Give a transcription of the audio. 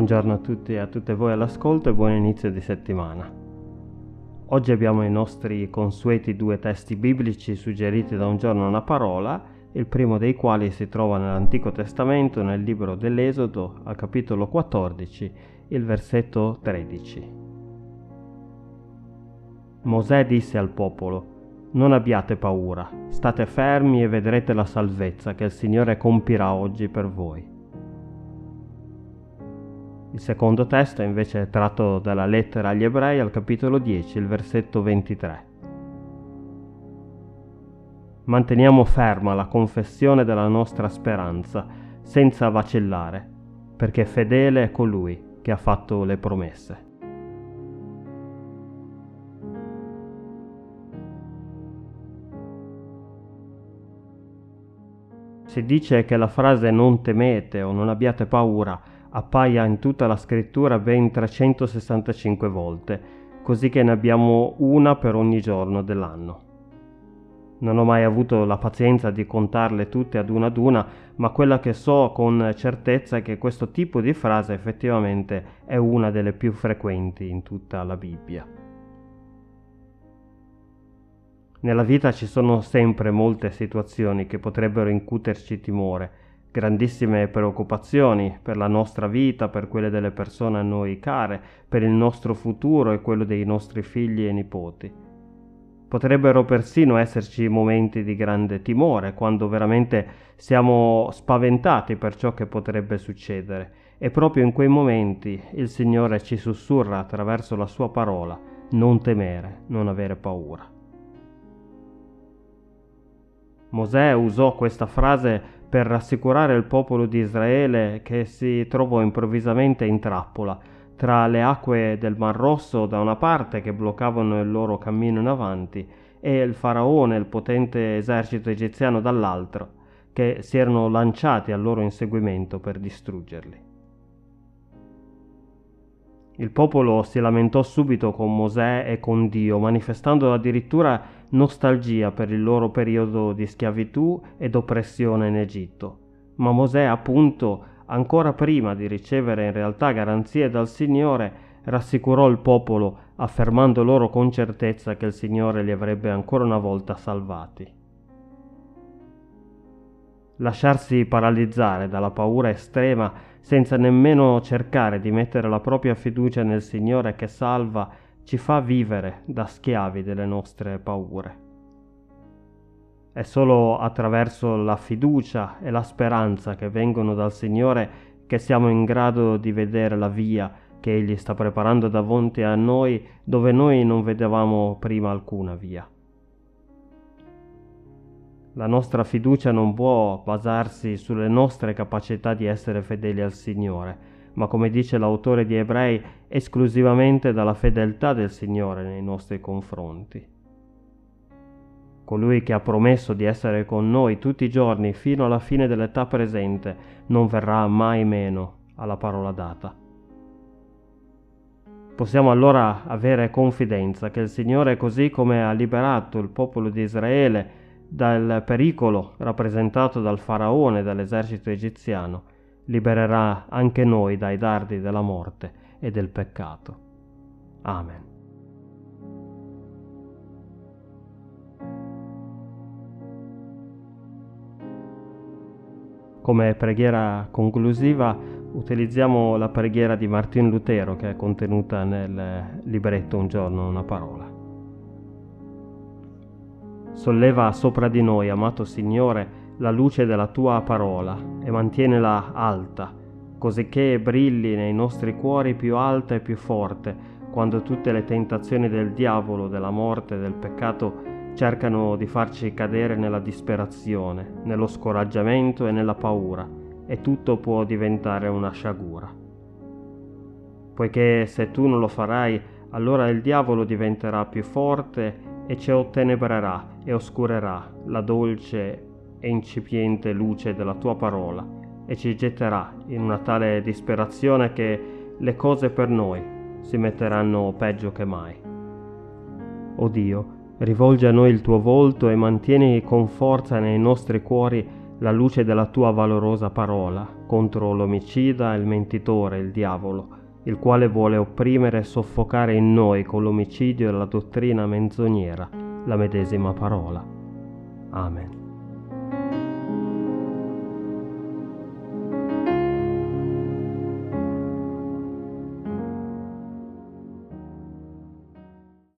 Buongiorno a tutti e a tutte voi all'ascolto e buon inizio di settimana. Oggi abbiamo i nostri consueti due testi biblici suggeriti da un giorno una parola, il primo dei quali si trova nell'Antico Testamento nel libro dell'Esodo al capitolo 14, il versetto 13. Mosè disse al popolo, non abbiate paura, state fermi e vedrete la salvezza che il Signore compirà oggi per voi. Il secondo testo è invece tratto dalla lettera agli ebrei al capitolo 10, il versetto 23. Manteniamo ferma la confessione della nostra speranza, senza vacillare, perché fedele è colui che ha fatto le promesse. Si dice che la frase non temete o non abbiate paura appaia in tutta la scrittura ben 365 volte, così che ne abbiamo una per ogni giorno dell'anno. Non ho mai avuto la pazienza di contarle tutte ad una ad una, ma quella che so con certezza è che questo tipo di frase effettivamente è una delle più frequenti in tutta la Bibbia. Nella vita ci sono sempre molte situazioni che potrebbero incuterci timore, grandissime preoccupazioni per la nostra vita, per quelle delle persone a noi care, per il nostro futuro e quello dei nostri figli e nipoti. Potrebbero persino esserci momenti di grande timore, quando veramente siamo spaventati per ciò che potrebbe succedere, e proprio in quei momenti il Signore ci sussurra attraverso la sua parola, non temere, non avere paura. Mosè usò questa frase per rassicurare il popolo di Israele che si trovò improvvisamente in trappola tra le acque del Mar Rosso da una parte che bloccavano il loro cammino in avanti e il faraone, il potente esercito egiziano dall'altro, che si erano lanciati al loro inseguimento per distruggerli. Il popolo si lamentò subito con Mosè e con Dio, manifestando addirittura nostalgia per il loro periodo di schiavitù ed oppressione in Egitto. Ma Mosè, appunto, ancora prima di ricevere in realtà garanzie dal Signore, rassicurò il popolo affermando loro con certezza che il Signore li avrebbe ancora una volta salvati. Lasciarsi paralizzare dalla paura estrema senza nemmeno cercare di mettere la propria fiducia nel Signore che salva, ci fa vivere da schiavi delle nostre paure. È solo attraverso la fiducia e la speranza che vengono dal Signore che siamo in grado di vedere la via che Egli sta preparando davanti a noi dove noi non vedevamo prima alcuna via. La nostra fiducia non può basarsi sulle nostre capacità di essere fedeli al Signore, ma come dice l'autore di Ebrei, esclusivamente dalla fedeltà del Signore nei nostri confronti. Colui che ha promesso di essere con noi tutti i giorni fino alla fine dell'età presente non verrà mai meno alla parola data. Possiamo allora avere confidenza che il Signore, così come ha liberato il popolo di Israele dal pericolo rappresentato dal faraone e dall'esercito egiziano, libererà anche noi dai dardi della morte e del peccato. Amen. Come preghiera conclusiva utilizziamo la preghiera di Martin Lutero che è contenuta nel libretto Un giorno una parola. Solleva sopra di noi, amato Signore, la luce della tua parola e mantienila alta, cosicché brilli nei nostri cuori più alta e più forte, quando tutte le tentazioni del diavolo, della morte del peccato cercano di farci cadere nella disperazione, nello scoraggiamento e nella paura, e tutto può diventare una sciagura. Poiché se tu non lo farai, allora il diavolo diventerà più forte e ci ottenebrerà e oscurerà la dolce e incipiente luce della tua parola e ci getterà in una tale disperazione che le cose per noi si metteranno peggio che mai. O Dio, rivolgi a noi il tuo volto e mantieni con forza nei nostri cuori la luce della tua valorosa parola contro l'omicida, il mentitore, il diavolo, il quale vuole opprimere e soffocare in noi con l'omicidio e la dottrina menzognera la medesima parola. Amen.